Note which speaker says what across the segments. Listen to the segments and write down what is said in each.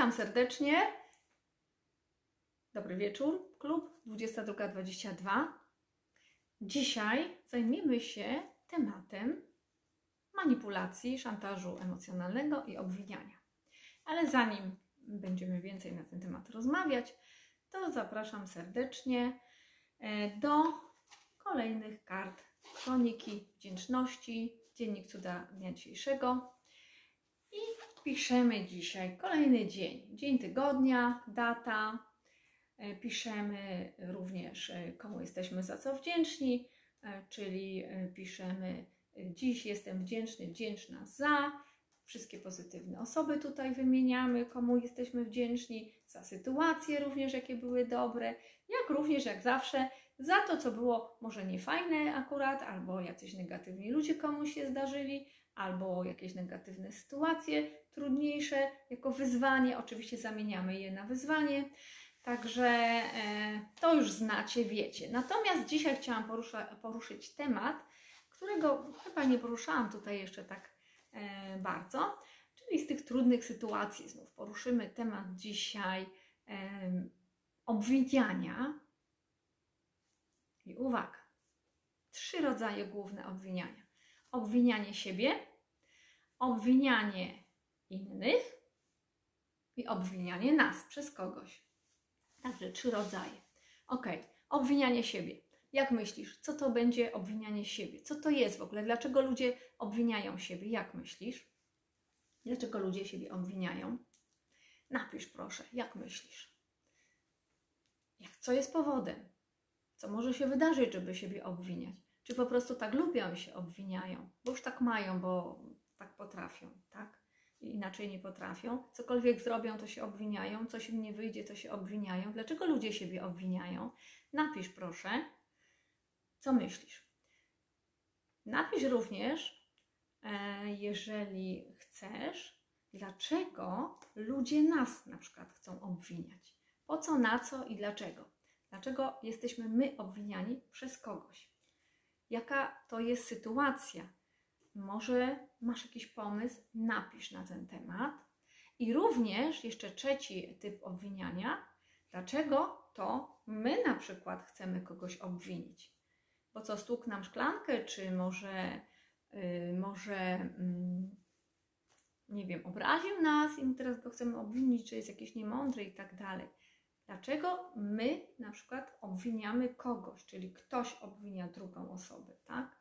Speaker 1: Witam serdecznie. Dobry wieczór, klub 22.22. Dzisiaj zajmiemy się tematem manipulacji, szantażu emocjonalnego i obwiniania. Ale zanim będziemy więcej na ten temat rozmawiać, to zapraszam serdecznie e, do kolejnych kart Kroniki Wdzięczności, Dziennik Cuda Dnia Dzisiejszego. Piszemy dzisiaj kolejny dzień, dzień tygodnia, data. E, Piszemy również, e, komu jesteśmy za co wdzięczni, e, czyli piszemy dziś jestem wdzięczny, wdzięczna za. Wszystkie pozytywne osoby tutaj wymieniamy, komu jesteśmy wdzięczni, za sytuacje również, jakie były dobre, jak również, jak zawsze, za to, co było może niefajne akurat, albo jacyś negatywni ludzie komuś się zdarzyli, albo jakieś negatywne sytuacje, trudniejsze, jako wyzwanie. Oczywiście zamieniamy je na wyzwanie. Także e, to już znacie, wiecie. Natomiast dzisiaj chciałam porusza, poruszyć temat, którego chyba nie poruszałam tutaj jeszcze tak e, bardzo, czyli z tych trudnych sytuacji. Znów poruszymy temat dzisiaj obwiniania. I uwaga, trzy rodzaje główne obwiniania: obwinianie siebie, obwinianie innych i obwinianie nas przez kogoś. Także trzy rodzaje. Ok, obwinianie siebie. Jak myślisz, co to będzie obwinianie siebie? Co to jest w ogóle? Dlaczego ludzie obwiniają siebie? Jak myślisz? Dlaczego ludzie siebie obwiniają? Napisz proszę, jak myślisz? Jak, co jest powodem? Co może się wydarzyć, żeby siebie obwiniać? Czy po prostu tak lubią i się obwiniają? Bo już tak mają, bo tak potrafią, tak? I inaczej nie potrafią. Cokolwiek zrobią, to się obwiniają. Coś im nie wyjdzie, to się obwiniają. Dlaczego ludzie siebie obwiniają? Napisz proszę, co myślisz. Napisz również, e, jeżeli chcesz, dlaczego ludzie nas na przykład chcą obwiniać. Po co, na co i dlaczego. Dlaczego jesteśmy my obwiniani przez kogoś? Jaka to jest sytuacja? Może masz jakiś pomysł? Napisz na ten temat. I również jeszcze trzeci typ obwiniania. Dlaczego to my na przykład chcemy kogoś obwinić? Bo co, stukł nam szklankę, czy może, yy, może yy, nie wiem, obraził nas i teraz go chcemy obwinić, czy jest jakiś niemądry i tak dalej. Dlaczego my na przykład obwiniamy kogoś, czyli ktoś obwinia drugą osobę, tak?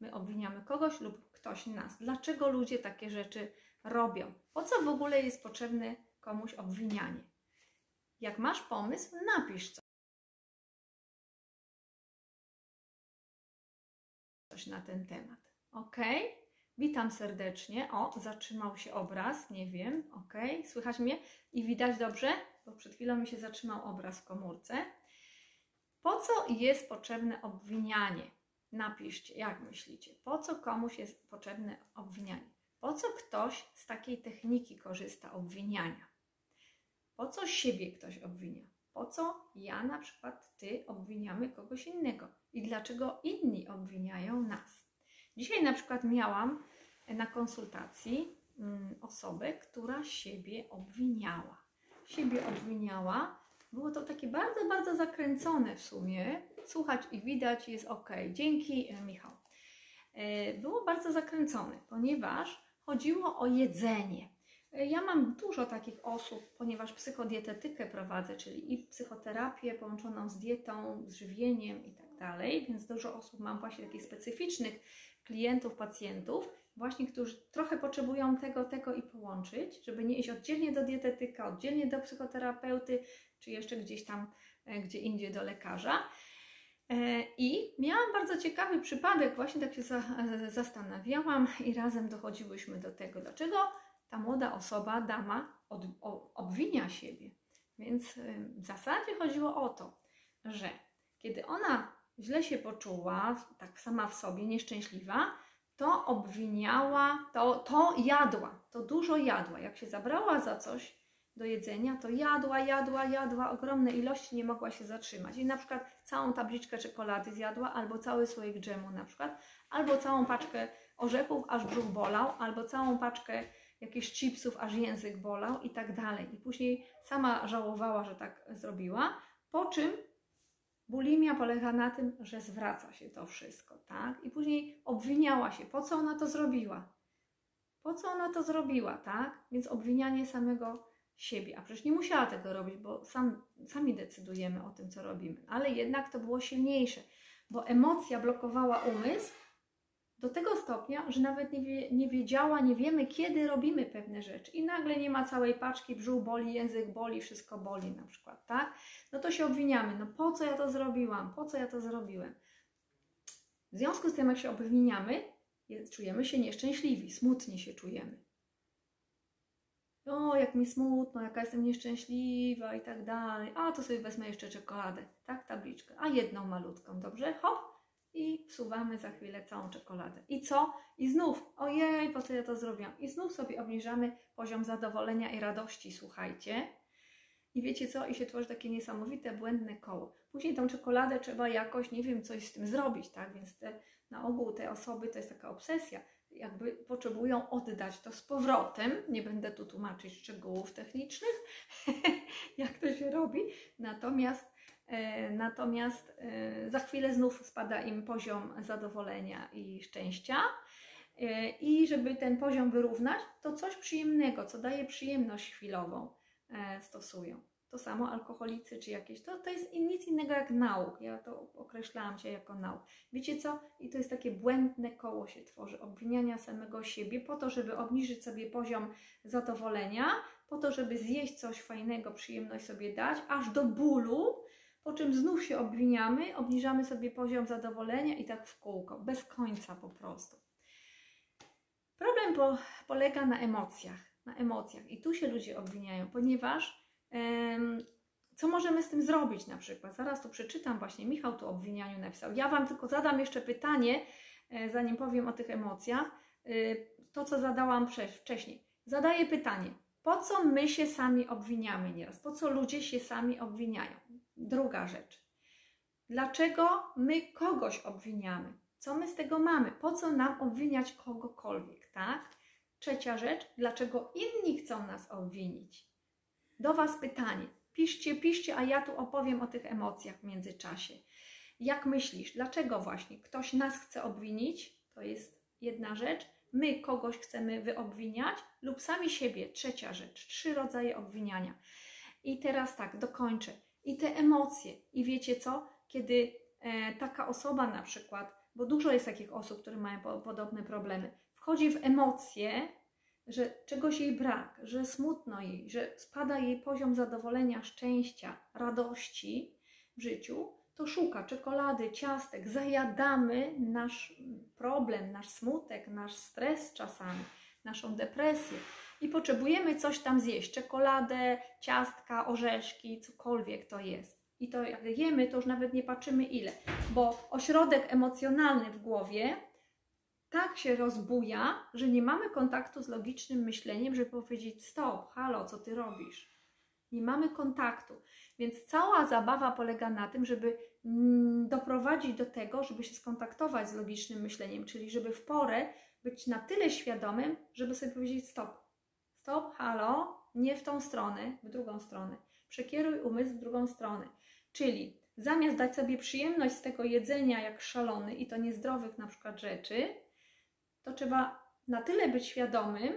Speaker 1: My obwiniamy kogoś lub ktoś nas. Dlaczego ludzie takie rzeczy robią? Po co w ogóle jest potrzebne komuś obwinianie? Jak masz pomysł, napisz coś na ten temat. Ok? Witam serdecznie. O, zatrzymał się obraz, nie wiem. Ok, słychać mnie i widać dobrze? Bo przed chwilą mi się zatrzymał obraz w komórce. Po co jest potrzebne obwinianie? Napiszcie, jak myślicie, po co komuś jest potrzebne obwinianie? Po co ktoś z takiej techniki korzysta obwiniania? Po co siebie ktoś obwinia? Po co ja na przykład ty obwiniamy kogoś innego? I dlaczego inni obwiniają nas? Dzisiaj na przykład miałam na konsultacji mm, osobę, która siebie obwiniała. Siebie obwiniała. Było to takie bardzo, bardzo zakręcone w sumie. Słuchać i widać jest ok. Dzięki, e, Michał. E, Było bardzo zakręcone, ponieważ chodziło o jedzenie. E, Ja mam dużo takich osób, ponieważ psychodietetykę prowadzę, czyli i psychoterapię połączoną z dietą, z żywieniem i tak dalej, więc dużo osób mam właśnie takich specyficznych klientów, pacjentów, właśnie którzy trochę potrzebują tego, tego i połączyć, żeby nie iść oddzielnie do dietetyka, oddzielnie do psychoterapeuty, czy jeszcze gdzieś tam, e, gdzie indziej do lekarza. E, I miałam bardzo ciekawy przypadek, właśnie tak się e, zastanawiałam i razem dochodziłyśmy do tego, dlaczego ta młoda osoba, dama, od, obwinia siebie. Więc w zasadzie chodziło o to, że kiedy ona źle się poczuła, tak sama w sobie, nieszczęśliwa, to obwiniała, to, to jadła, to dużo jadła. Jak się zabrała za coś do jedzenia, to jadła, jadła, jadła ogromne ilości, nie mogła się zatrzymać. I na przykład całą tabliczkę czekolady zjadła, albo cały słoik dżemu na przykład, albo całą paczkę orzechów, aż brzuch bolał, albo całą paczkę jakichś chipsów, aż język bolał i tak dalej. I później sama żałowała, że tak zrobiła, po czym bulimia polega na tym, że zwraca się to wszystko, tak? I później obwiniała się, po co ona to zrobiła? Po co ona to zrobiła, tak? Więc obwinianie samego siebie. A przecież nie musiała tego robić, bo sam, sami decydujemy o tym, co robimy. Ale jednak to było silniejsze, bo emocja blokowała umysł do tego stopnia, że nawet nie, wie, nie wiedziała, nie wiemy, kiedy robimy pewne rzeczy. I nagle nie ma całej paczki, brzuch boli, język boli, wszystko boli na przykład, tak? No to się obwiniamy. No po co ja to zrobiłam? Po co ja to zrobiłem? W związku z tym, jak się obwiniamy, czujemy się nieszczęśliwi, smutnie się czujemy o, jak mi smutno, jaka jestem nieszczęśliwa i tak dalej. A, to sobie wezmę jeszcze czekoladę, tak, tabliczkę. A jedną malutką, dobrze? Hop! I wsuwamy za chwilę całą czekoladę. I co? I znów, ojej, po co ja to zrobiłam? I znów sobie obniżamy poziom zadowolenia i radości, słuchajcie. I wiecie co? I się tworzy takie niesamowite, błędne koło. Później tą czekoladę trzeba jakoś, nie wiem, coś z tym zrobić, tak? Więc te, na ogół te osoby to jest taka obsesja jakby potrzebują oddać to z powrotem. Nie będę tu tłumaczyć szczegółów technicznych, jak to się robi. Natomiast, natomiast e, za chwilę znów spada im poziom zadowolenia i szczęścia. E, I żeby ten poziom wyrównać, to coś przyjemnego, co daje przyjemność chwilową, e, stosują. To samo alkoholicy czy jakieś, to, to jest nic innego jak nauk. Ja to określałam się jako nauk. Wiecie co? I to jest takie błędne koło się tworzy, obwiniania samego siebie po to, żeby obniżyć sobie poziom zadowolenia, po to, żeby zjeść coś fajnego, przyjemność sobie dać, aż do bólu, po czym znów się obwiniamy, obniżamy sobie poziom zadowolenia i tak w kółko, bez końca po prostu. Problem po, polega na emocjach, na emocjach i tu się ludzie obwiniają, ponieważ co możemy z tym zrobić na przykład? Zaraz tu przeczytam, właśnie Michał tu o obwinianiu napisał. Ja Wam tylko zadam jeszcze pytanie, e, zanim powiem o tych emocjach. E, to, co zadałam wcześniej. Zadaję pytanie, po co my się sami obwiniamy nieraz? Po co ludzie się sami obwiniają? Druga rzecz. Dlaczego my kogoś obwiniamy? Co my z tego mamy? Po co nam obwiniać kogokolwiek, tak? Trzecia rzecz, dlaczego inni chcą nas obwinić? Do Was pytanie. Piszcie, piszcie, a ja tu opowiem o tych emocjach w międzyczasie. Jak myślisz, dlaczego właśnie ktoś nas chce obwinić? To jest jedna rzecz. My kogoś chcemy wyobwiniać lub sami siebie. Trzecia rzecz. Trzy rodzaje obwiniania. I teraz tak, dokończę. I te emocje. I wiecie co? Kiedy e, taka osoba na przykład, bo dużo jest takich osób, które mają po, podobne problemy, wchodzi w emocje, że czegoś jej brak, że smutno jej, że spada jej poziom zadowolenia, szczęścia, radości w życiu, to szuka czekolady, ciastek, zajadamy nasz problem, nasz smutek, nasz stres czasami, naszą depresję i potrzebujemy coś tam zjeść, czekoladę, ciastka, orzeszki, cokolwiek to jest. I to jak jemy, to już nawet nie patrzymy ile, bo ośrodek emocjonalny w głowie tak się rozbuja, że nie mamy kontaktu z logicznym myśleniem, żeby powiedzieć: Stop, halo, co ty robisz? Nie mamy kontaktu. Więc cała zabawa polega na tym, żeby mm, doprowadzić do tego, żeby się skontaktować z logicznym myśleniem, czyli żeby w porę być na tyle świadomym, żeby sobie powiedzieć: Stop, stop, halo, nie w tą stronę, w drugą stronę. Przekieruj umysł w drugą stronę. Czyli zamiast dać sobie przyjemność z tego jedzenia jak szalony i to niezdrowych na przykład rzeczy, to trzeba na tyle być świadomym,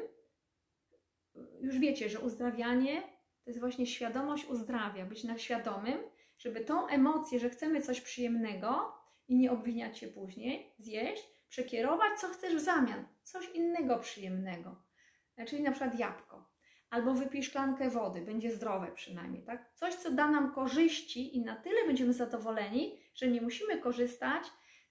Speaker 1: już wiecie, że uzdrawianie to jest właśnie świadomość uzdrawia, być na świadomym, żeby tą emocję, że chcemy coś przyjemnego i nie obwiniać się później, zjeść, przekierować, co chcesz w zamian, coś innego przyjemnego. E, czyli na przykład jabłko. Albo wypij szklankę wody, będzie zdrowe przynajmniej, tak? Coś, co da nam korzyści i na tyle będziemy zadowoleni, że nie musimy korzystać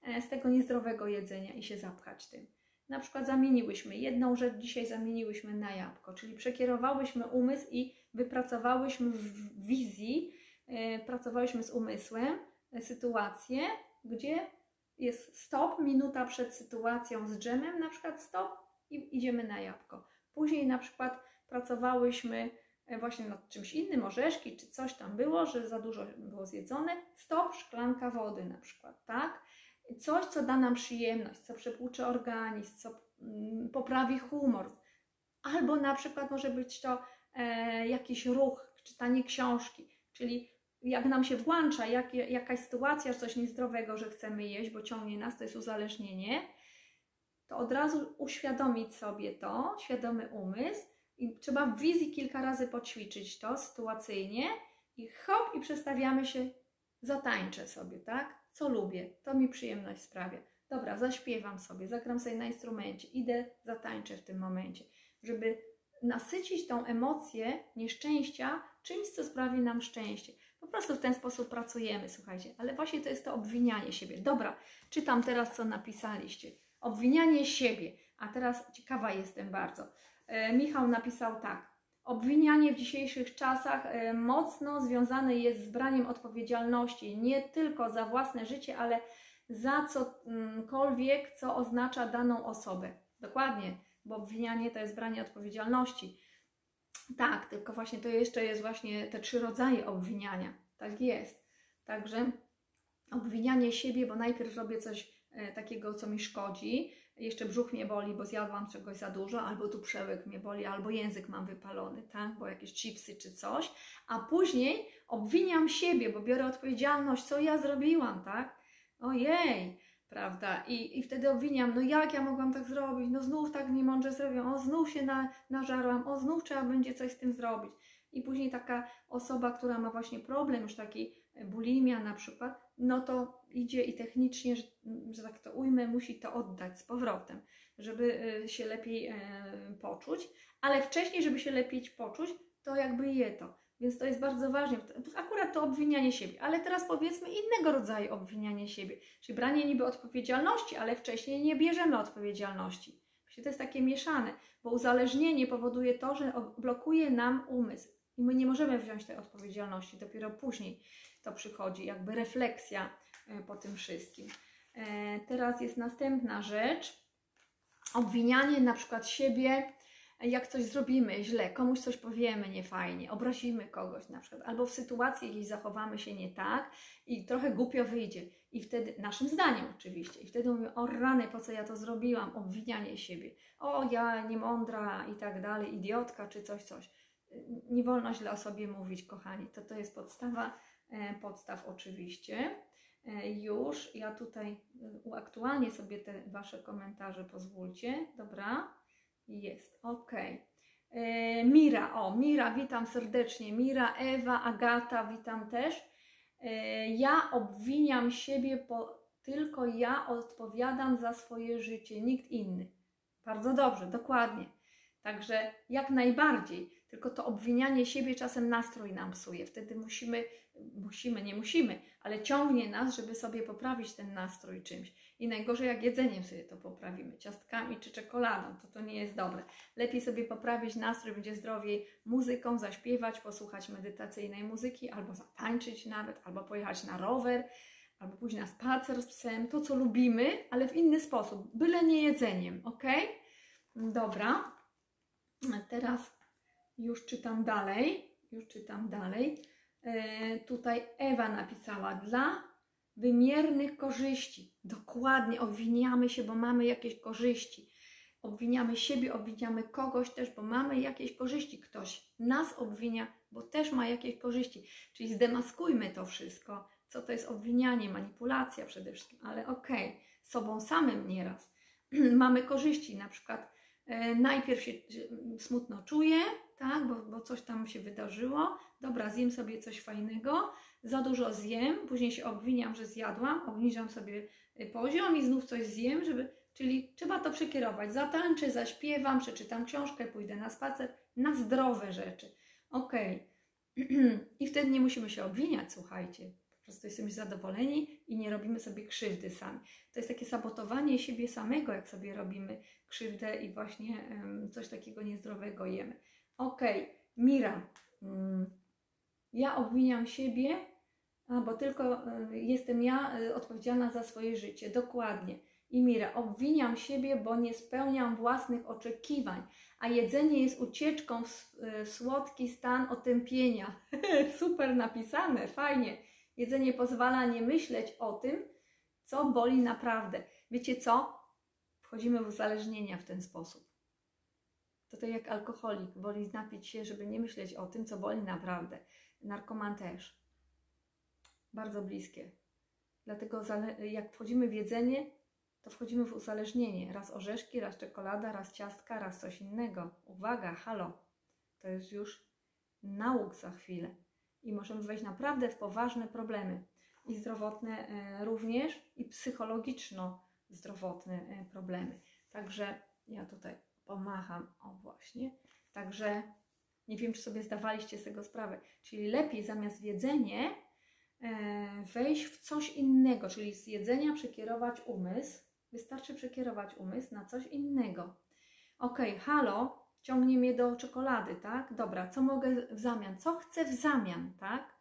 Speaker 1: e, z tego niezdrowego jedzenia i się zapchać tym na przykład zamieniłyśmy jedną rzecz, dzisiaj zamieniłyśmy na jabłko, czyli przekierowałyśmy umysł i wypracowałyśmy w wizji, yy, pracowałyśmy z umysłem yy, sytuację, gdzie jest stop, minuta przed sytuacją z dżemem, na przykład stop i idziemy na jabłko. Później na przykład pracowałyśmy e, właśnie nad czymś innym, orzeszki czy coś tam było, że za dużo było zjedzone, stop, szklanka wody na przykład, tak? coś, co da nam przyjemność, co przepłucze organizm, co mm, poprawi humor. Albo na przykład może być to e, jakiś ruch, czytanie książki, czyli jak nam się włącza jak, jakaś sytuacja, coś niezdrowego, że chcemy jeść, bo ciągnie nas, to jest uzależnienie, to od razu uświadomić sobie to, świadomy umysł i trzeba w wizji kilka razy poćwiczyć to sytuacyjnie i hop i przestawiamy się, zatańczę sobie, tak? Co lubię, to mi przyjemność sprawia. Dobra, zaśpiewam sobie, zagram sobie na instrumencie, idę, zatańczę w tym momencie, żeby nasycić tą emocję nieszczęścia czymś, co sprawi nam szczęście. Po prostu w ten sposób pracujemy, słuchajcie, ale właśnie to jest to obwinianie siebie. Dobra, czytam teraz, co napisaliście. Obwinianie siebie. A teraz ciekawa jestem bardzo. E, Michał napisał tak. Obwinianie w dzisiejszych czasach e, mocno związane jest z braniem odpowiedzialności nie tylko za własne życie, ale za cokolwiek, co oznacza daną osobę. Dokładnie, bo obwinianie to jest branie odpowiedzialności. Tak, tylko właśnie to jeszcze jest właśnie te trzy rodzaje obwiniania. Tak jest. Także obwinianie siebie, bo najpierw robię coś takiego, co mi szkodzi, jeszcze brzuch mnie boli, bo zjadłam czegoś za dużo, albo tu przełyk mnie boli, albo język mam wypalony, tak, bo jakieś chipsy czy coś, a później obwiniam siebie, bo biorę odpowiedzialność, co ja zrobiłam, tak? Ojej, prawda? I, I wtedy obwiniam, no jak ja mogłam tak zrobić? No znów tak niemądrze zrobiłam, o znów się na, nażarłam, o znów trzeba będzie coś z tym zrobić. I później taka osoba, która ma właśnie problem, już taki bulimia na przykład, no to idzie i technicznie, że, że tak to ujmę, musi to oddać z powrotem, żeby e, się lepiej e, poczuć, ale wcześniej, żeby się lepiej poczuć, to jakby je to. Więc to jest bardzo ważne. Akurat to obwinianie siebie, ale teraz powiedzmy innego rodzaju obwinianie siebie, czyli branie niby odpowiedzialności, ale wcześniej nie bierzemy odpowiedzialności. Właśnie to jest takie mieszane, bo uzależnienie powoduje to, że blokuje nam umysł i my nie możemy wziąć tej odpowiedzialności. Dopiero później to przychodzi, jakby refleksja e, po tym wszystkim. E, teraz jest następna rzecz. Obwinianie na przykład siebie jak coś zrobimy źle, komuś coś powiemy niefajnie, obrazimy kogoś na przykład, albo w sytuacji jakiejś zachowamy się nie tak i trochę głupio wyjdzie. I wtedy, naszym zdaniem oczywiście, i wtedy mówimy, o rany, po co ja to zrobiłam, obwinianie siebie, o ja niemądra i tak dalej, idiotka czy coś, coś. Nie wolno źle o sobie mówić, kochani, to to jest podstawa, e, podstaw oczywiście. E, już, ja tutaj e, uaktualnię sobie te Wasze komentarze, pozwólcie, dobra? Jest, ok. E, Mira, o, Mira, witam serdecznie. Mira, Ewa, Agata, witam też. E, ja obwiniam siebie, bo tylko ja odpowiadam za swoje życie, nikt inny. Bardzo dobrze, dokładnie. Także jak najbardziej, tylko to obwinianie siebie czasem nastrój nam psuje. Wtedy musimy, musimy, nie musimy, ale ciągnie nas, żeby sobie poprawić ten nastrój czymś. I najgorzej, jak jedzeniem sobie to poprawimy, ciastkami czy czekoladą, to to nie jest dobre. Lepiej sobie poprawić nastrój, będzie zdrowiej muzyką, zaśpiewać, posłuchać medytacyjnej muzyki, albo zatańczyć nawet, albo pojechać na rower, albo pójść na spacer z psem, to co lubimy, ale w inny sposób, byle nie jedzeniem, ok? Dobra, teraz już czytam dalej, już czytam dalej. E, tutaj Ewa napisała dla wymiernych korzyści. Dokładnie obwiniamy się, bo mamy jakieś korzyści. Obwiniamy siebie, obwiniamy kogoś też, bo mamy jakieś korzyści. Ktoś nas obwinia, bo też ma jakieś korzyści. Czyli zdemaskujmy to wszystko. Co to jest obwinianie, manipulacja przede wszystkim, ale okej, okay, sobą samym nieraz. mamy korzyści, na przykład e, najpierw się smutno czuję, tak, bo, bo coś tam się wydarzyło, dobra, zjem sobie coś fajnego, za dużo zjem, później się obwiniam, że zjadłam, obniżam sobie y, poziom i znów coś zjem, żeby, czyli trzeba to przekierować. Zatańczę, zaśpiewam, przeczytam książkę, pójdę na spacer, na zdrowe rzeczy. Ok. I wtedy nie musimy się obwiniać, słuchajcie. Po prostu jesteśmy zadowoleni i nie robimy sobie krzywdy sami. To jest takie sabotowanie siebie samego, jak sobie robimy krzywdę i właśnie um, coś takiego niezdrowego jemy. Ok, Mira. Um, ja obwiniam siebie, bo tylko y, jestem ja y, odpowiedzialna za swoje życie. Dokładnie. I Mira, obwiniam siebie, bo nie spełniam własnych oczekiwań, a jedzenie jest ucieczką w, w słodki stan otępienia. Super napisane, fajnie. Jedzenie pozwala nie myśleć o tym, co boli naprawdę. Wiecie co? Wchodzimy w uzależnienia w ten sposób. To to jak alkoholik, woli napić się, żeby nie myśleć o tym, co boli naprawdę. Narkoman też. Bardzo bliskie. Dlatego jak wchodzimy w jedzenie, to wchodzimy w uzależnienie. Raz orzeszki, raz czekolada, raz ciastka, raz coś innego. Uwaga, halo. To jest już nauk za chwilę. I możemy wejść naprawdę w poważne problemy. I zdrowotne e, również, i psychologiczno-zdrowotne e, problemy. Także ja tutaj pomacham, o właśnie. Także nie wiem, czy sobie zdawaliście z tego sprawę. Czyli lepiej zamiast jedzenie e, wejść w coś innego, czyli z jedzenia przekierować umysł. Wystarczy przekierować umysł na coś innego. Ok, halo, ciągnie mnie do czekolady, tak? Dobra, co mogę w zamian? Co chcę w zamian, tak?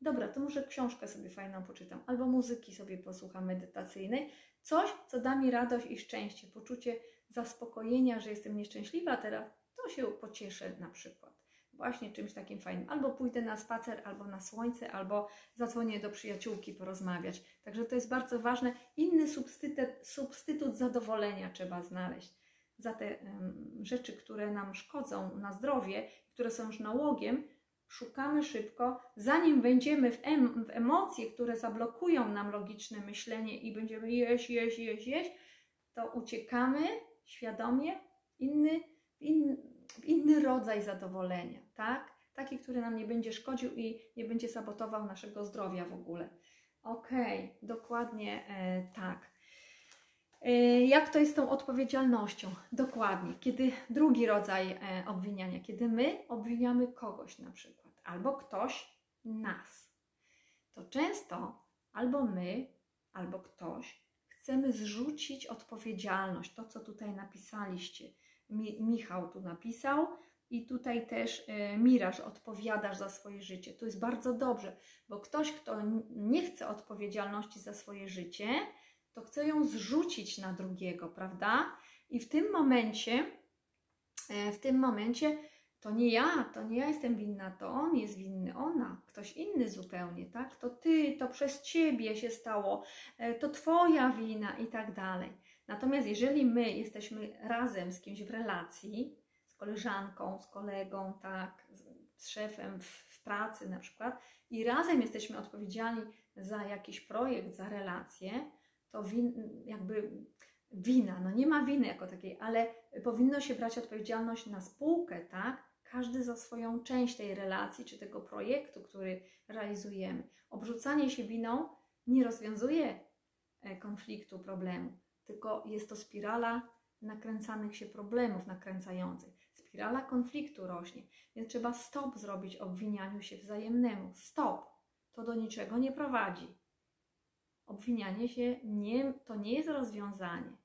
Speaker 1: Dobra, to może książkę sobie fajną poczytam, albo muzyki sobie posłucham medytacyjnej. Coś, co da mi radość i szczęście, poczucie zaspokojenia, że jestem nieszczęśliwa teraz, to się pocieszę na przykład. Właśnie czymś takim fajnym. Albo pójdę na spacer, albo na słońce, albo zadzwonię do przyjaciółki porozmawiać. Także to jest bardzo ważne. Inny substytut, substytut zadowolenia trzeba znaleźć za te um, rzeczy, które nam szkodzą na zdrowie, które są już nałogiem, szukamy szybko, zanim wejdziemy w, em, w emocje, które zablokują nam logiczne myślenie i będziemy jeść, jeść, jeść, jeść, to uciekamy świadomie inny, in, inny rodzaj zadowolenia, tak? Taki, który nam nie będzie szkodził i nie będzie sabotował naszego zdrowia w ogóle. Okej, okay, dokładnie e, tak. E, jak to jest z tą odpowiedzialnością? Dokładnie. Kiedy drugi rodzaj e, obwiniania, kiedy my obwiniamy kogoś na przykład, albo ktoś nas, to często albo my, albo ktoś chcemy zrzucić odpowiedzialność. To, co tutaj napisaliście. Mi, Michał tu napisał, i tutaj też y, Miraż odpowiadasz za swoje życie. To jest bardzo dobrze, bo ktoś, kto nie chce odpowiedzialności za swoje życie, to chce ją zrzucić na drugiego, prawda? I w tym momencie, e, w tym momencie to nie ja, to nie ja jestem winna, to on jest winny, ona, ktoś inny zupełnie, tak? To ty, to przez ciebie się stało, e, to twoja wina i tak dalej. Natomiast jeżeli my jesteśmy razem z kimś w relacji, z koleżanką, z kolegą, tak, z szefem w, pracy na przykład, i razem jesteśmy odpowiedzialni za jakiś projekt, za relację, to win, jakby wina, no nie ma winy jako takiej, ale powinno się brać odpowiedzialność na spółkę, tak? Każdy za swoją część tej relacji czy tego projektu, który realizujemy. Obrzucanie się winą nie rozwiązuje e, konfliktu, problemu, tylko jest to spirala nakręcanych się problemów, nakręcających. Spirala konfliktu rośnie, więc trzeba stop zrobić obwinianiu się wzajemnemu. Stop! To do niczego nie prowadzi. Obwinianie się nie, to nie jest rozwiązanie.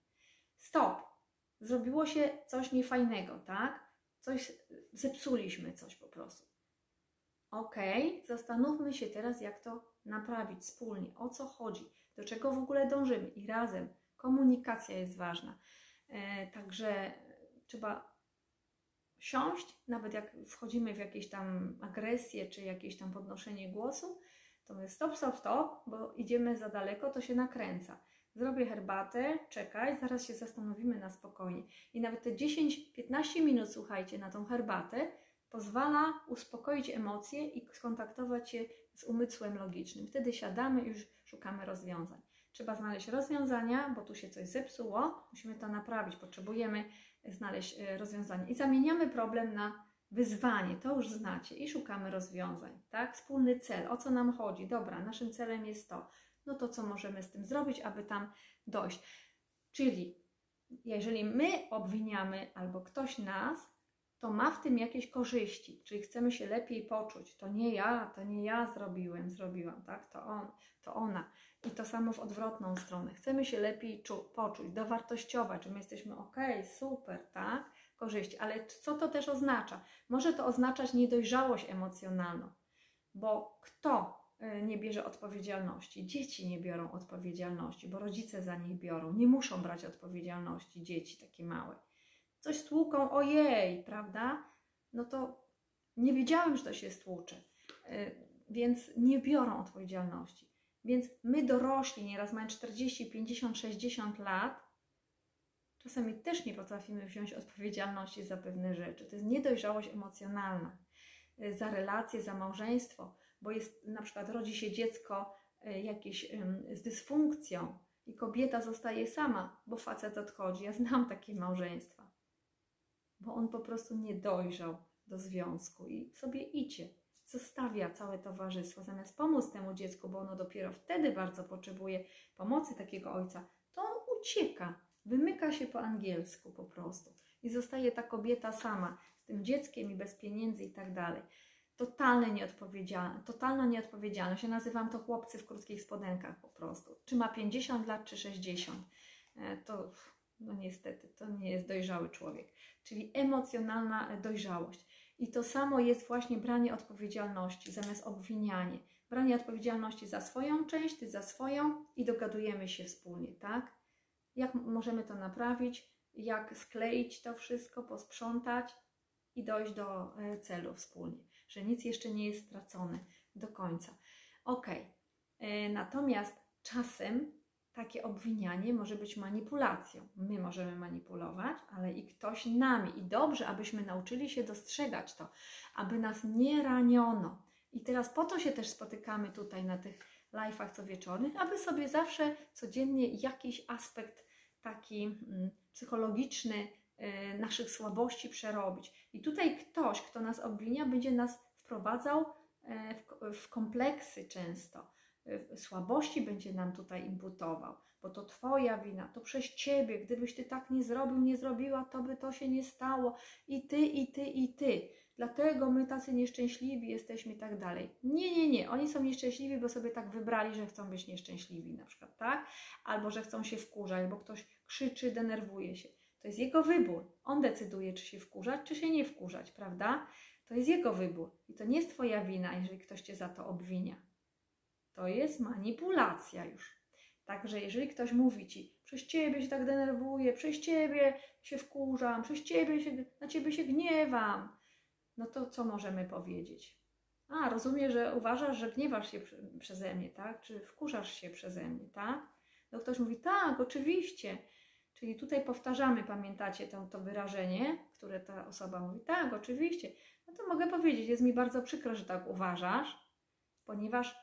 Speaker 1: Stop! Zrobiło się coś niefajnego, tak? Coś, zepsuliśmy coś po prostu. Ok, zastanówmy się teraz, jak to naprawić wspólnie, o co chodzi, do czego w ogóle dążymy i razem. Komunikacja jest ważna. E, także trzeba siąść, nawet jak wchodzimy w jakieś tam agresję czy jakieś tam podnoszenie głosu, to my stop, stop, stop, bo idziemy za daleko, to się nakręca. Zrobię herbatę, czekaj, zaraz się zastanowimy na spokojnie. I nawet te 10-15 minut, słuchajcie, na tą herbatę pozwala uspokoić emocje i skontaktować się z umysłem logicznym. Wtedy siadamy i już szukamy rozwiązań. Trzeba znaleźć rozwiązania, bo tu się coś zepsuło, musimy to naprawić, potrzebujemy znaleźć e, rozwiązanie. I zamieniamy problem na wyzwanie, to już znacie i szukamy rozwiązań, tak? Wspólny cel, o co nam chodzi? Dobra, naszym celem jest to. No to co możemy z tym zrobić, aby tam dojść? Czyli jeżeli my obwiniamy albo ktoś nas, to ma w tym jakieś korzyści, czyli chcemy się lepiej poczuć. To nie ja, to nie ja zrobiłem, zrobiłam, tak? To on, to ona. I to samo w odwrotną stronę. Chcemy się lepiej poczuć, dowartościować, że my jesteśmy ok, super, tak? korzyści. Ale co to też oznacza? Może to oznaczać niedojrzałość emocjonalną, bo kto nie bierze odpowiedzialności? Dzieci nie biorą odpowiedzialności, bo rodzice za nich biorą. Nie muszą brać odpowiedzialności dzieci takie małe. Coś stłuką, ojej, prawda? No to nie wiedziałem, że to się stłucze. Y, więc nie biorą odpowiedzialności. Więc my dorośli, nieraz mają 40, 50, 60 lat, Czasami też nie potrafimy wziąć odpowiedzialności za pewne rzeczy. To jest niedojrzałość emocjonalna, y, za relacje, za małżeństwo, bo jest na przykład rodzi się dziecko y, jakieś z dysfunkcją i kobieta zostaje sama, bo facet odchodzi. Ja znam takie małżeństwa, bo on po prostu nie dojrzał do związku i sobie idzie. Zostawia całe towarzystwo, zamiast pomóc temu dziecku, bo ono dopiero wtedy bardzo potrzebuje pomocy takiego ojca, to on ucieka, wymyka się po angielsku po prostu. I zostaje ta kobieta sama z tym dzieckiem i bez pieniędzy i tak dalej. Totalne nieodpowiedzialne, totalna nieodpowiedzialność. Ja nazywam to chłopcy w krótkich spodenkach po prostu. Czy ma 50 lat, czy 60. E, to no niestety, to nie jest dojrzały człowiek. Czyli emocjonalna dojrzałość. I to samo jest właśnie branie odpowiedzialności zamiast obwinianie. Branie odpowiedzialności za swoją część, ty za swoją i dogadujemy się wspólnie, tak? Jak możemy to naprawić? Jak skleić to wszystko, posprzątać i dojść do e, celu wspólnie, że nic jeszcze nie jest stracone do końca. Ok, e, natomiast czasem takie obwinianie może być manipulacją. My możemy manipulować, ale i ktoś nami. I dobrze, abyśmy nauczyli się dostrzegać to, aby nas nie raniono. I teraz po to się też spotykamy tutaj na tych live'ach co wieczornych, aby sobie zawsze codziennie jakiś aspekt taki mm, psychologiczny naszych słabości przerobić. I tutaj ktoś, kto nas obwinia, będzie nas wprowadzał y, w, kompleksy często Y, słabości będzie nam tutaj imputował, bo to Twoja wina, to przez Ciebie, gdybyś Ty tak nie zrobił, nie zrobiła, to by to się nie stało i Ty, i Ty, i Ty. Dlatego my tacy nieszczęśliwi jesteśmy i tak dalej. Nie, nie, nie. Oni są nieszczęśliwi, bo sobie tak wybrali, że chcą być nieszczęśliwi na przykład, tak? Albo, że chcą się wkurzać, bo ktoś krzyczy, denerwuje się. To jest jego wybór. On decyduje, czy się wkurzać, czy się nie wkurzać, prawda? To jest jego wybór. I to nie jest Twoja wina, jeżeli ktoś Cię za to obwinia. To jest manipulacja już. Także jeżeli ktoś mówi ci, przez ciebie się tak denerwuję, przez ciebie się wkurzam, przez ciebie się, na ciebie się gniewam, no to co możemy powiedzieć? A, rozumiem, że uważasz, że gniewasz się przeze mnie, tak? Czy wkurzasz się przeze mnie, tak? No ktoś mówi, tak, oczywiście. Czyli tutaj powtarzamy, pamiętacie to, to wyrażenie, które ta osoba mówi, tak, oczywiście. No to mogę powiedzieć, jest mi bardzo przykro, że tak uważasz, ponieważ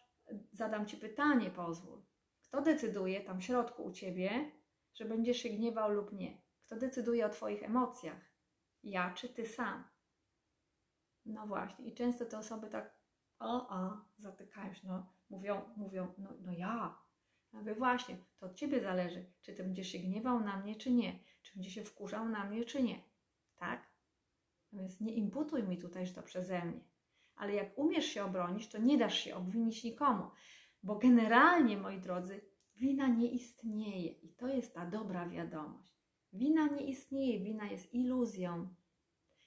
Speaker 1: zadam Ci pytanie, pozwól. Kto decyduje tam w środku u Ciebie, że będziesz się gniewał lub nie? Kto decyduje o Twoich emocjach? Ja czy Ty sam? No właśnie. I często te osoby tak o, o, zatykają się, no, mówią, mówią, no, no ja. Mówię, właśnie, to od Ciebie zależy, czy Ty będziesz się gniewał na mnie, czy nie. Czy będziesz się wkurzał na mnie, czy nie. Tak? Więc nie imputuj mi tutaj, że to przeze mnie ale jak umiesz się obronić, to nie dasz się obwinić nikomu. Bo generalnie, moi drodzy, wina nie istnieje i to jest ta dobra wiadomość. Wina nie istnieje, wina jest iluzją.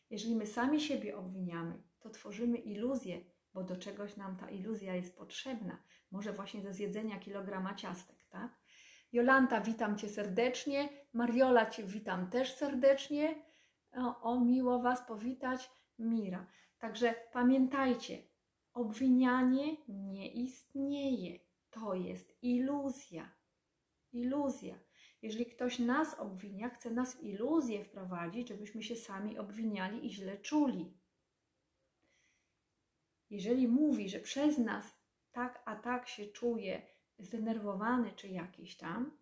Speaker 1: Jeżeli my sami siebie obwiniamy, to tworzymy iluzję, bo do czegoś nam ta iluzja jest potrzebna. Może właśnie do zjedzenia kilograma ciastek, tak? Jolanta, witam Cię serdecznie. Mariola, Cię witam też serdecznie. O, o miło Was powitać. Mira. Także pamiętajcie, obwinianie nie istnieje. To jest iluzja. Iluzja. Jeżeli ktoś nas obwinia, chce nas w iluzję wprowadzić, żebyśmy się sami obwiniali i źle czuli. Jeżeli mówi, że przez nas tak a tak się czuje zdenerwowany czy jakiś tam,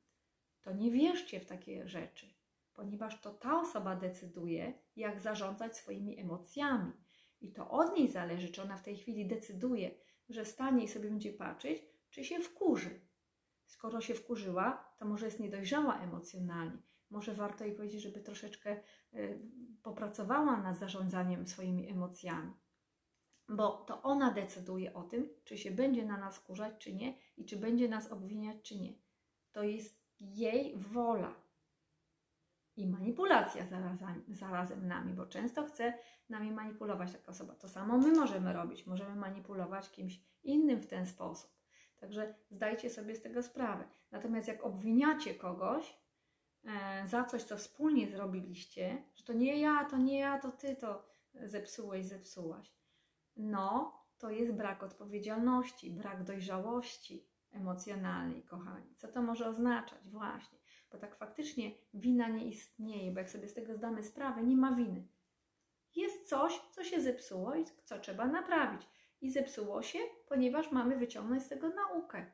Speaker 1: to nie wierzcie w takie rzeczy, ponieważ to ta osoba decyduje, jak zarządzać swoimi emocjami. I to od niej zależy, czy ona w tej chwili decyduje, że stanie i sobie będzie patrzeć, czy się wkurzy. Skoro się wkurzyła, to może jest niedojrzała emocjonalnie. Może warto jej powiedzieć, żeby troszeczkę y, popracowała nad zarządzaniem swoimi emocjami. Bo to ona decyduje o tym, czy się będzie na nas wkurzać, czy nie, i czy będzie nas obwiniać, czy nie. To jest jej wola i manipulacja zarazem, zarazem nami, bo często chce nami manipulować taka osoba. To samo my możemy robić, możemy manipulować kimś innym w ten sposób. Także zdajcie sobie z tego sprawę. Natomiast jak obwiniacie kogoś e, za coś, co wspólnie zrobiliście, że to nie ja, to nie ja, to ty to zepsułeś, zepsułaś, no to jest brak odpowiedzialności, brak dojrzałości emocjonalnej, kochani. Co to może oznaczać? Właśnie bo tak faktycznie wina nie istnieje, bo jak sobie z tego zdamy sprawę, nie ma winy. Jest coś, co się zepsuło i co trzeba naprawić. I zepsuło się, ponieważ mamy wyciągnąć z tego naukę.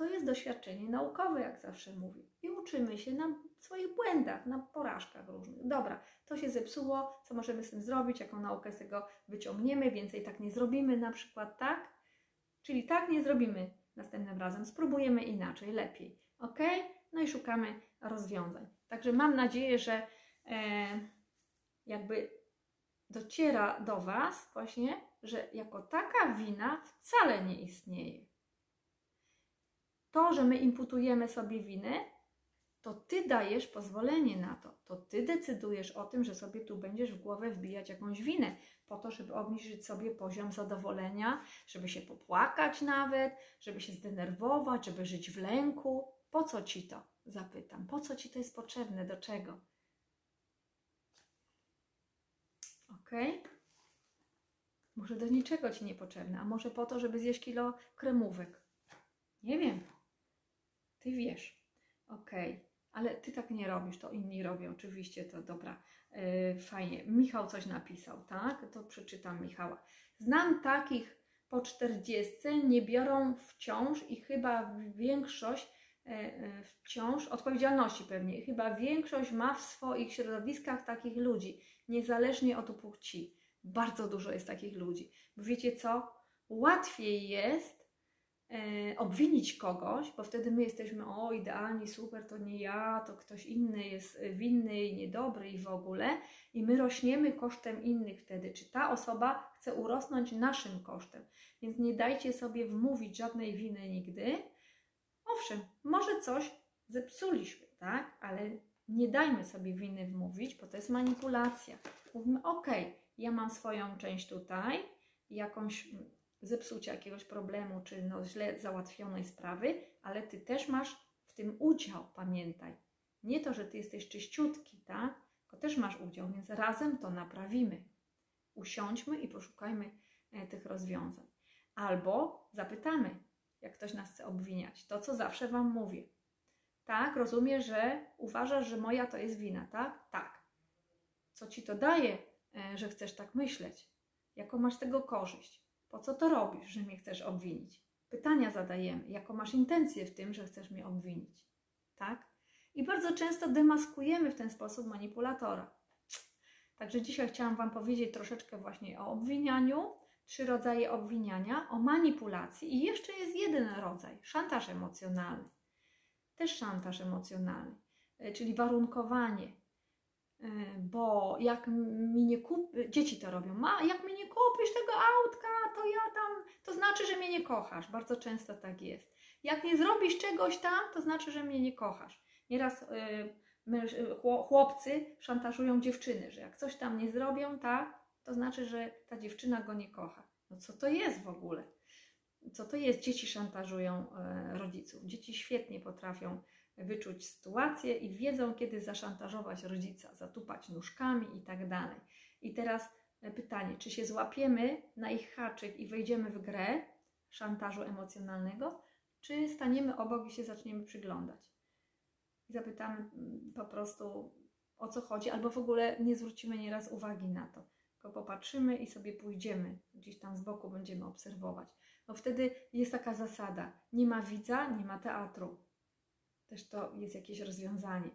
Speaker 1: To jest doświadczenie naukowe, jak zawsze mówię. I uczymy się na swoich błędach, na porażkach różnych. Dobra, to się zepsuło, co możemy z tym zrobić, jaką naukę z tego wyciągniemy, więcej tak nie zrobimy, na przykład tak. Czyli tak nie zrobimy następnym razem, spróbujemy inaczej, lepiej. Ok? No i szukamy rozwiązań. Także mam nadzieję, że e, jakby dociera do Was właśnie, że jako taka wina wcale nie istnieje. To, że my imputujemy sobie winy, to Ty dajesz pozwolenie na to. To Ty decydujesz o tym, że sobie tu będziesz w głowę wbijać jakąś winę, po to, żeby obniżyć sobie poziom zadowolenia, żeby się popłakać nawet, żeby się zdenerwować, żeby żyć w lęku. Po co Ci to? Zapytam. Po co Ci to jest potrzebne? Do czego? Ok? Może do niczego Ci niepotrzebne, a może po to, żeby zjeść kilo kremówek. Nie wiem. Ty wiesz. Ok, ale Ty tak nie robisz, to inni robią. Oczywiście to dobra. Yy, fajnie. Michał coś napisał, tak? To przeczytam Michała. Znam takich po 40, nie biorą wciąż i chyba większość yy, wciąż odpowiedzialności pewnie. Chyba większość ma w swoich środowiskach takich ludzi, niezależnie od płci. Bardzo dużo jest takich ludzi. Bo wiecie co? Łatwiej jest e, obwinić kogoś, bo wtedy my jesteśmy, o idealni, super, to nie ja, to ktoś inny jest winny i niedobry i w ogóle. I my rośniemy kosztem innych wtedy. Czy ta osoba chce urosnąć naszym kosztem? Więc nie dajcie sobie wmówić żadnej winy nigdy. Owszem, może coś zepsuliśmy, tak? Ale nie dajmy sobie winy wmówić, bo to jest manipulacja. Mówmy, ok, ja mam swoją część tutaj, jakąś zepsucie jakiegoś problemu, czy no źle załatwionej sprawy, ale ty też masz w tym udział, pamiętaj. Nie to, że ty jesteś czyściutki, tak? Tylko też masz udział, więc razem to naprawimy. Usiądźmy i poszukajmy e, tych rozwiązań. Albo zapytamy, jak ktoś nas chce obwiniać. To, co zawsze Wam mówię. Tak, rozumiem, że uważasz, że moja to jest wina, tak? Tak. Co ci to daje, e, że chcesz tak myśleć? Jaką masz tego korzyść? Po co to robisz, że mnie chcesz obwinić? Pytania zadajemy. Jaką masz intencję w tym, że chcesz mnie obwinić? Tak? I bardzo często demaskujemy w ten sposób manipulatora. Także dzisiaj chciałam Wam powiedzieć troszeczkę właśnie o obwinianiu, trzy rodzaje obwiniania, o manipulacji i jeszcze jest jeden rodzaj szantaż emocjonalny też szantaż emocjonalny, e, czyli warunkowanie. E, bo jak mi nie kup... dzieci to robią, ma, jak mi nie kupisz tego autka, to ja tam, to znaczy, że mnie nie kochasz. Bardzo często tak jest. Jak nie zrobisz czegoś tam, to znaczy, że mnie nie kochasz. Nieraz yy, chłopcy szantażują dziewczyny, że jak coś tam nie zrobią, tak, to znaczy, że ta dziewczyna go nie kocha. No co to jest w ogóle? co to jest? Dzieci szantażują rodziców. Dzieci świetnie potrafią wyczuć sytuację i wiedzą, kiedy zaszantażować rodzica, zatupać nóżkami i tak dalej. I teraz e, pytanie, czy się złapiemy na ich haczyk i wejdziemy w grę szantażu emocjonalnego, czy staniemy obok i się zaczniemy przyglądać? I zapytamy mm, po prostu o co chodzi, albo w ogóle nie zwrócimy nieraz uwagi na to, tylko popatrzymy i sobie pójdziemy, gdzieś tam z boku będziemy obserwować no wtedy jest taka zasada: nie ma widza, nie ma teatru. Też to jest jakieś rozwiązanie.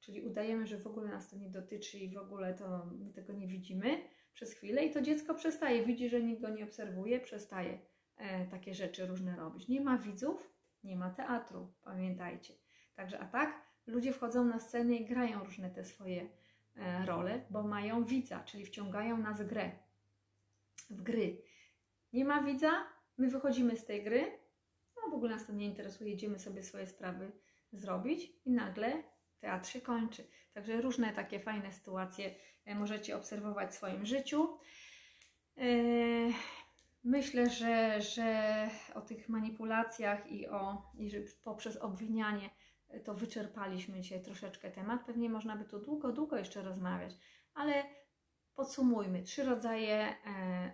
Speaker 1: Czyli udajemy, że w ogóle nas to nie dotyczy i w ogóle to my tego nie widzimy przez chwilę i to dziecko przestaje, widzi, że nikt go nie obserwuje, przestaje e, takie rzeczy różne robić. Nie ma widzów, nie ma teatru, pamiętajcie. Także a tak, ludzie wchodzą na scenę i grają różne te swoje e, role, bo mają widza, czyli wciągają nas w grę, w gry. Nie ma widza, My wychodzimy z tej gry, no w ogóle nas to nie interesuje, idziemy sobie swoje sprawy zrobić i nagle teatr się kończy. Także różne takie fajne sytuacje e, możecie obserwować w swoim życiu. E, myślę, że, że o tych manipulacjach i, o, i że poprzez obwinianie e, to wyczerpaliśmy dzisiaj troszeczkę temat. Pewnie można by tu długo, długo jeszcze rozmawiać, ale podsumujmy. Trzy rodzaje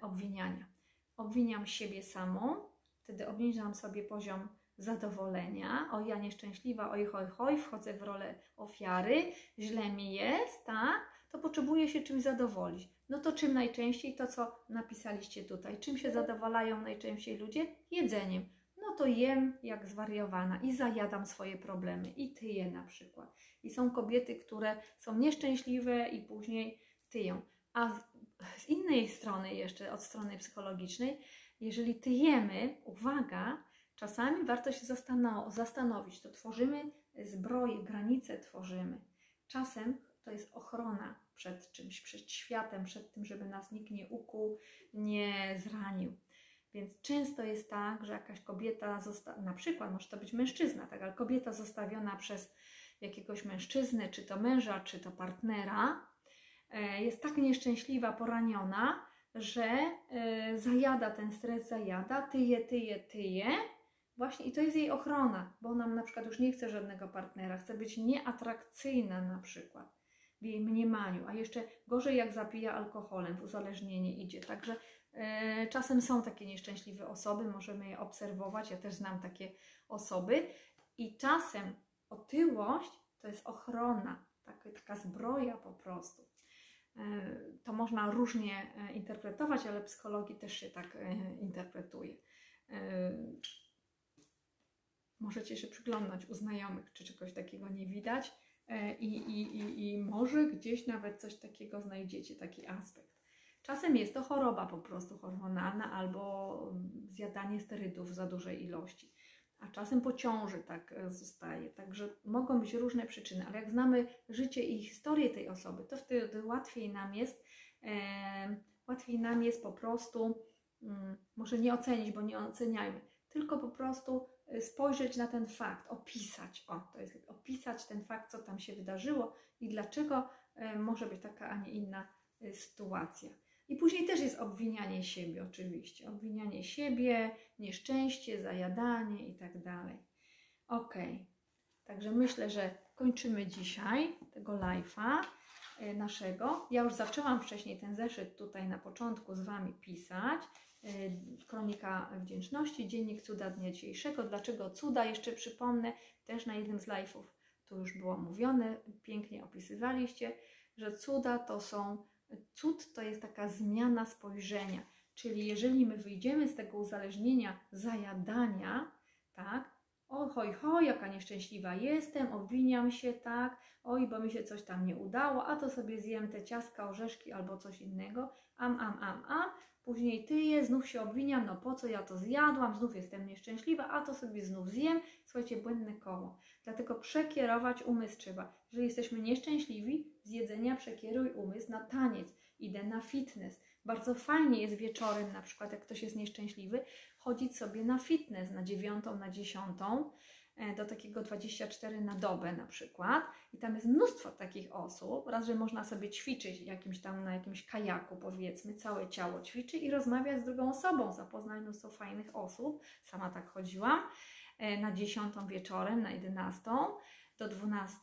Speaker 1: obwiniania obwiniam siebie samą, wtedy obniżam sobie poziom zadowolenia. O, ja nieszczęśliwa, oj, hoj, hoj, wchodzę w rolę ofiary, źle mi jest, tak? To potrzebuję się czymś zadowolić. No to czym najczęściej? To, co napisaliście tutaj. Czym się zadowalają najczęściej ludzie? Jedzeniem. No to jem jak zwariowana i zajadam swoje problemy. I tyję na przykład. I są kobiety, które są nieszczęśliwe i później tyją. A z, z innej strony jeszcze, od strony psychologicznej, jeżeli tyjemy, uwaga, czasami warto się zastanowić, to tworzymy zbroję, granice tworzymy. Czasem to jest ochrona przed czymś, przed światem, przed tym, żeby nas nikt nie ukuł, nie zranił. Więc często jest tak, że jakaś kobieta, na przykład może to być mężczyzna, tak, ale kobieta zostawiona przez jakiegoś mężczyznę, czy to męża, czy to partnera, e, jest tak nieszczęśliwa, poraniona, że e, zajada ten stres, zajada, tyje, tyje, tyje. Właśnie i to jest jej ochrona, bo ona na przykład już nie chce żadnego partnera, chce być nieatrakcyjna na przykład w jej mniemaniu, a jeszcze gorzej jak zapija alkoholem, w uzależnienie idzie. Także e, czasem są takie nieszczęśliwe osoby, możemy je obserwować, ja też znam takie osoby i czasem otyłość to jest ochrona, tak, taka zbroja po prostu. E, to można różnie e, interpretować, ale psychologii też się tak interpretuje. Możecie się przyglądać u znajomych, czy czegoś takiego nie widać i, i, i, i może gdzieś nawet coś takiego znajdziecie, taki aspekt. Czasem jest to choroba po prostu hormonalna albo mm, zjadanie sterydów za dużej ilości a czasem po ciąży tak e, zostaje. Także mogą być różne przyczyny, ale jak znamy życie i historię tej osoby, to wtedy łatwiej nam jest, e, łatwiej nam jest po prostu, mm, może nie ocenić, bo nie oceniajmy, tylko po prostu e, spojrzeć na ten fakt, opisać, o, to jest opisać ten fakt, co tam się wydarzyło i dlaczego e, może być taka, a nie inna e, sytuacja. I później też jest obwinianie siebie, oczywiście. Obwinianie siebie, nieszczęście, zajadanie i tak dalej. Ok, także myślę, że kończymy dzisiaj tego live'a e, naszego. Ja już zaczęłam wcześniej ten zeszyt tutaj na początku z Wami pisać. E, Kronika Wdzięczności, Dziennik Cuda Dnia Dzisiejszego. Dlaczego cuda? Jeszcze przypomnę, też na jednym z live'ów tu już było mówione, pięknie opisywaliście, że cuda to są Cud to jest taka zmiana spojrzenia, czyli jeżeli my wyjdziemy z tego uzależnienia zajadania, tak, oj, hoj, hoj, jaka nieszczęśliwa jestem, obwiniam się, tak, oj, bo mi się coś tam nie udało, a to sobie zjem te ciastka, orzeszki albo coś innego, am, am, am, am, później tyję, znów się obwiniam, no po co ja to zjadłam, znów jestem nieszczęśliwa, a to sobie znów zjem, słuchajcie, błędne koło. Dlatego przekierować umysł trzeba. Jeżeli jesteśmy nieszczęśliwi, z jedzenia przekieruj umysł na taniec, idę na fitness. Bardzo fajnie jest wieczorem, na przykład jak ktoś jest nieszczęśliwy, chodzić sobie na fitness na dziewiątą, na dziesiątą, do takiego 24 na dobę na przykład. I tam jest mnóstwo takich osób. Raz, że można sobie ćwiczyć jakimś tam na jakimś kajaku, powiedzmy, całe ciało ćwiczy i rozmawiać z drugą osobą, zapoznać mnóstwo fajnych osób. Sama tak chodziłam e, na dziesiątą wieczorem, na 11 do 12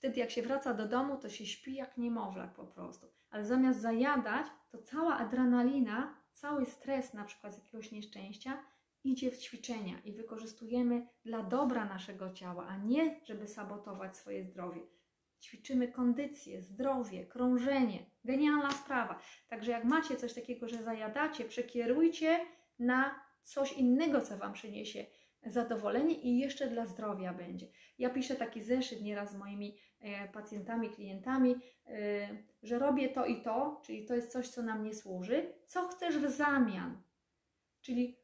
Speaker 1: Wtedy jak się wraca do domu, to się śpi jak niemowlak po prostu. Ale zamiast zajadać, to cała adrenalina, cały stres na przykład z jakiegoś nieszczęścia idzie w ćwiczenia i wykorzystujemy dla dobra naszego ciała, a nie żeby sabotować swoje zdrowie. Ćwiczymy kondycję, zdrowie, krążenie. Genialna sprawa. Także jak macie coś takiego, że zajadacie, przekierujcie na coś innego, co Wam przyniesie zadowolenie i jeszcze dla zdrowia będzie. Ja piszę taki zeszyt nieraz z moimi e, pacjentami, klientami, e, że robię to i to, czyli to jest coś, co nam nie służy. Co chcesz w zamian? Czyli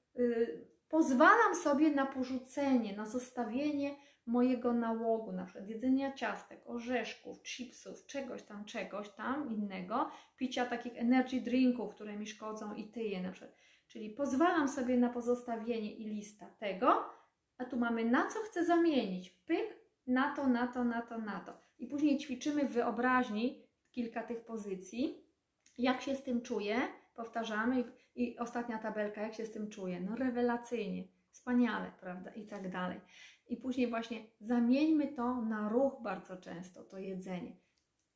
Speaker 1: pozwalam sobie na porzucenie, na zostawienie mojego nałogu, na przykład jedzenia ciastek, orzeszków, chipsów, czegoś tam, czegoś tam innego, picia takich energy drinków, które mi szkodzą i tyje na przykład Czyli pozwalam sobie na pozostawienie i lista tego, a tu mamy na co chcę zamienić. Pyk, na to, na to, na to, na to. I później ćwiczymy w wyobraźni kilka tych pozycji. Jak się z tym czuję? Powtarzamy. I, ostatnia tabelka, jak się z tym czuję? No rewelacyjnie, wspaniale, prawda? I tak dalej. I później właśnie zamieńmy to na ruch bardzo często, to jedzenie.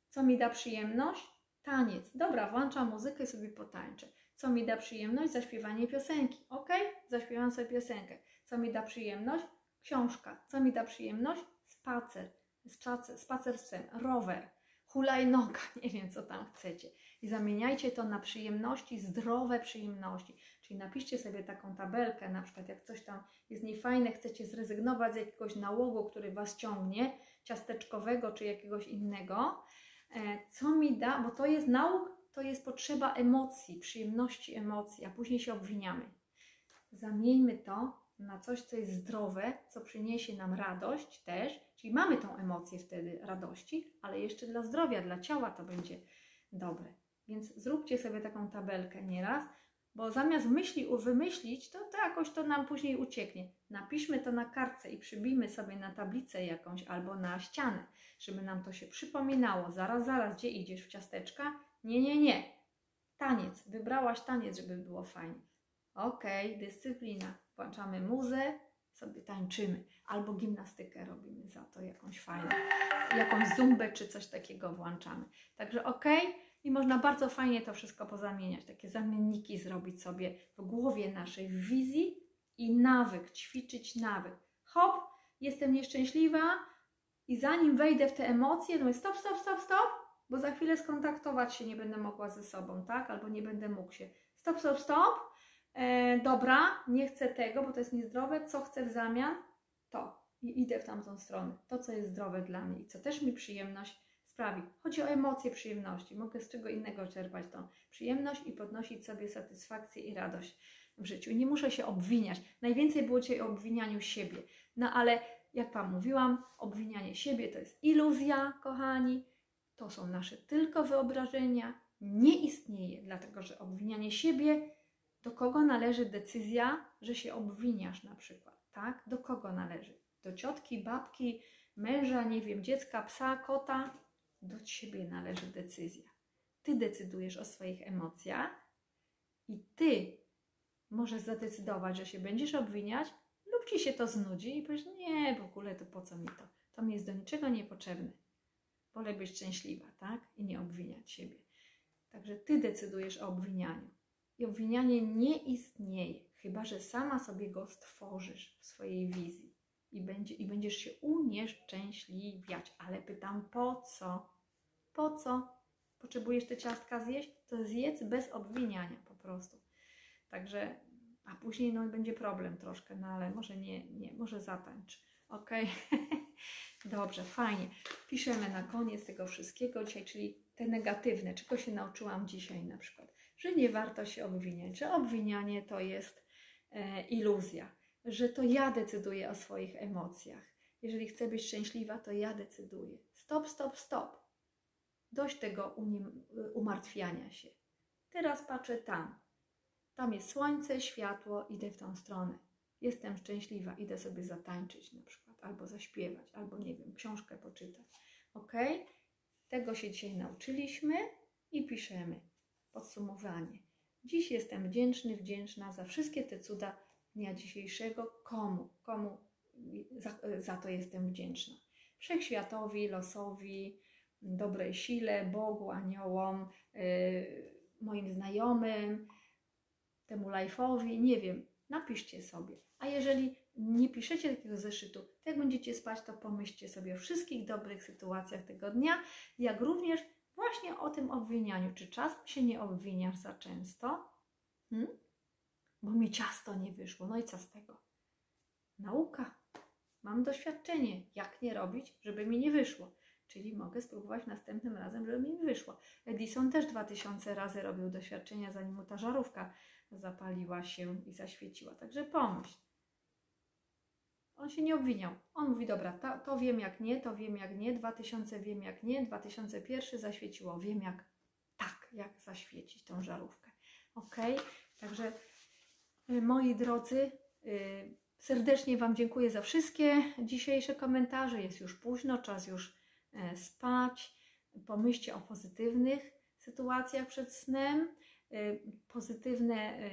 Speaker 1: Co mi da przyjemność? Taniec. Dobra, włączam muzykę i sobie potańczę. Co mi da przyjemność? Zaśpiewanie piosenki. Ok? Zaśpiewam sobie piosenkę. Co mi da przyjemność? książka. Co mi da przyjemność? Spacer. Spacer, spacer z psem, rower, hulajnoga, nie wiem co tam chcecie. I zamieniajcie to na przyjemności, zdrowe przyjemności. Czyli napiszcie sobie taką tabelkę, na przykład jak coś tam jest niefajne, chcecie zrezygnować z jakiegoś nałogu, który Was ciągnie, ciasteczkowego czy jakiegoś innego. E, co mi da, bo to jest nauk, to jest potrzeba emocji, przyjemności emocji, a później się obwiniamy. Zamieńmy to na coś, co jest zdrowe, co przyniesie nam radość też, czyli mamy tą emocję wtedy radości, ale jeszcze dla zdrowia, dla ciała to będzie dobre. Więc zróbcie sobie taką tabelkę nieraz, bo zamiast myśli wymyślić, to, to jakoś to nam później ucieknie. Napiszmy to na kartce i przybijmy sobie na tablicę jakąś albo na ścianę, żeby nam to się przypominało. Zaraz, zaraz, gdzie idziesz w ciasteczka? Nie, nie, nie. Taniec. Wybrałaś taniec, żeby było fajnie. Okej, okay, dyscyplina. Włączamy muzę, sobie tańczymy. Albo gimnastykę robimy za to jakąś fajną. Jakąś zumbę czy coś takiego włączamy. Także okej. Okay i można bardzo fajnie to wszystko pozamieniać, takie zamienniki zrobić sobie w głowie naszej, w wizji i nawyk, ćwiczyć nawyk. Hop, jestem nieszczęśliwa i zanim wejdę w te emocje, mówię stop, stop, stop, stop, bo za chwilę skontaktować się nie będę mogła ze sobą, tak? Albo nie będę mógł się. Stop, stop, stop. E, dobra, nie chcę tego, bo to jest niezdrowe. Co chcę w zamian? To. I idę w tamtą stronę. To, co jest zdrowe dla mnie i co też mi przyjemność sprawi. Chodzi o emocje przyjemności. Mogę z czego innego czerpać tą przyjemność i podnosić sobie satysfakcję i radość w życiu. Nie muszę się obwiniać. Najwięcej było dzisiaj o obwinianiu siebie. No ale jak Wam mówiłam, obwinianie siebie to jest iluzja, kochani. To są nasze tylko wyobrażenia. Nie istnieje, dlatego że obwinianie siebie, do kogo należy decyzja, że się obwiniasz na przykład, tak? Do kogo należy? Do ciotki, babki, męża, nie wiem, dziecka, psa, kota? Do ciebie należy decyzja. Ty decydujesz o swoich emocjach i ty możesz zadecydować, że się będziesz obwiniać, lub ci się to znudzi i powiesz: Nie, w ogóle to po co mi to? To mi jest do niczego niepotrzebne. Wolę być szczęśliwa, tak? I nie obwiniać siebie. Także ty decydujesz o obwinianiu. I obwinianie nie istnieje, chyba że sama sobie go stworzysz w swojej wizji i, będzie, i będziesz się unieszczęśliwiać. Ale pytam, po co? Po co? Potrzebujesz te ciastka zjeść? To zjedz bez obwiniania po prostu. Także, a później no, będzie problem troszkę, no ale może nie, nie może zatańcz. Ok? Dobrze, fajnie. Piszemy na koniec tego wszystkiego dzisiaj, czyli te negatywne. Czego się nauczyłam dzisiaj na przykład? Że nie warto się obwiniać, że obwinianie to jest e, iluzja że to ja decyduję o swoich emocjach. Jeżeli chcę być szczęśliwa, to ja decyduję. Stop, stop, stop. Dość tego umartwiania się. Teraz patrzę tam. Tam jest słońce, światło, idę w tą stronę. Jestem szczęśliwa, idę sobie zatańczyć na przykład, albo zaśpiewać, albo nie wiem, książkę poczytać. Ok? Tego się dzisiaj nauczyliśmy i piszemy podsumowanie. Dziś jestem wdzięczny, wdzięczna za wszystkie te cuda, dnia dzisiejszego, komu, komu za, za to jestem wdzięczna. Wszechświatowi, losowi, dobrej sile, Bogu, aniołom, yy, moim znajomym, temu life'owi, nie wiem, napiszcie sobie. A jeżeli nie piszecie takiego zeszytu, jak będziecie spać, to pomyślcie sobie o wszystkich dobrych sytuacjach tego dnia, jak również właśnie o tym obwinianiu. Czy czasem się nie obwiniasz za często? Hmm? bo mi ciasto nie wyszło. No i co z tego? Nauka. Mam doświadczenie, jak nie robić, żeby mi nie wyszło. Czyli mogę spróbować następnym razem, żeby mi wyszło. Edison też 2000 razy robił doświadczenia, zanim mu ta żarówka zapaliła się i zaświeciła. Także pomyśl. On się nie obwiniał. On mówi, dobra, to, to wiem jak nie, to wiem jak nie, 2000 wiem jak nie, 2001 zaświeciło, wiem jak tak, jak zaświecić tą żarówkę. Ok? Także Y, moi drodzy, y, serdecznie Wam dziękuję za wszystkie dzisiejsze komentarze. Jest już późno, czas już spać. Pomyślcie o pozytywnych sytuacjach przed snem. Y, pozytywne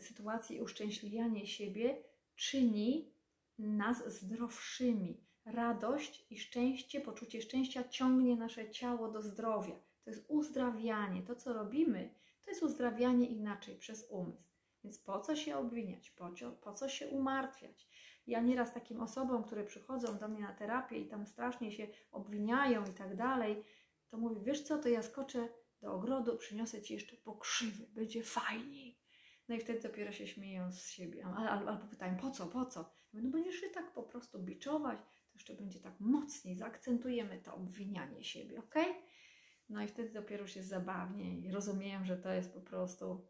Speaker 1: sytuacje i uszczęśliwianie siebie czyni nas zdrowszymi. Radość i szczęście, poczucie szczęścia ciągnie nasze ciało do zdrowia. To jest uzdrawianie. To, co robimy, to jest uzdrawianie inaczej przez umysł. Po co się obwiniać? Po co, po co się umartwiać? Ja nieraz takim osobom, które przychodzą do mnie na terapię i tam strasznie się obwiniają i tak dalej, to mówię, wiesz co, to ja skoczę do ogrodu, przyniosę ci jeszcze pokrzywy, będzie fajniej. No i wtedy dopiero się śmieją z siebie, Al- al- albo pytają, po co, po co? Ja mówię, no będziesz się tak po prostu biczować, to jeszcze będzie tak mocniej, zaakcentujemy to obwinianie siebie, ok? No i wtedy dopiero już jest zabawnie i rozumieją, że to jest po prostu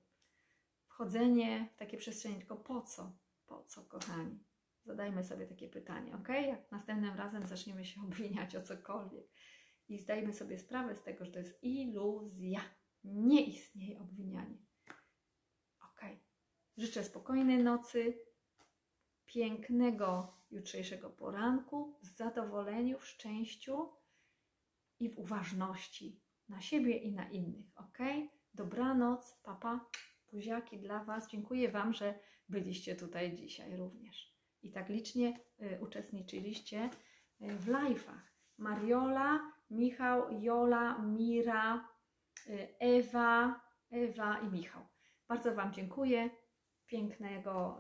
Speaker 1: wchodzenie w takie przestrzenie, tylko po co? Po co, kochani? Zadajmy sobie takie pytanie, ok? Jak następnym razem zaczniemy się obwiniać o cokolwiek i zdajmy sobie sprawę z tego, że to jest iluzja. Nie istnieje obwinianie. Ok. Życzę spokojnej nocy, pięknego jutrzejszego poranku, w zadowoleniu, w szczęściu i w uważności na siebie i na innych. Ok? Dobranoc, papa, buziaki dla Was. Dziękuję Wam, że byliście tutaj dzisiaj również. I tak licznie y, uczestniczyliście y, w live'ach. Mariola, Michał, Jola, Mira, y, Ewa, Ewa i Michał. Bardzo Wam dziękuję. Pięknego,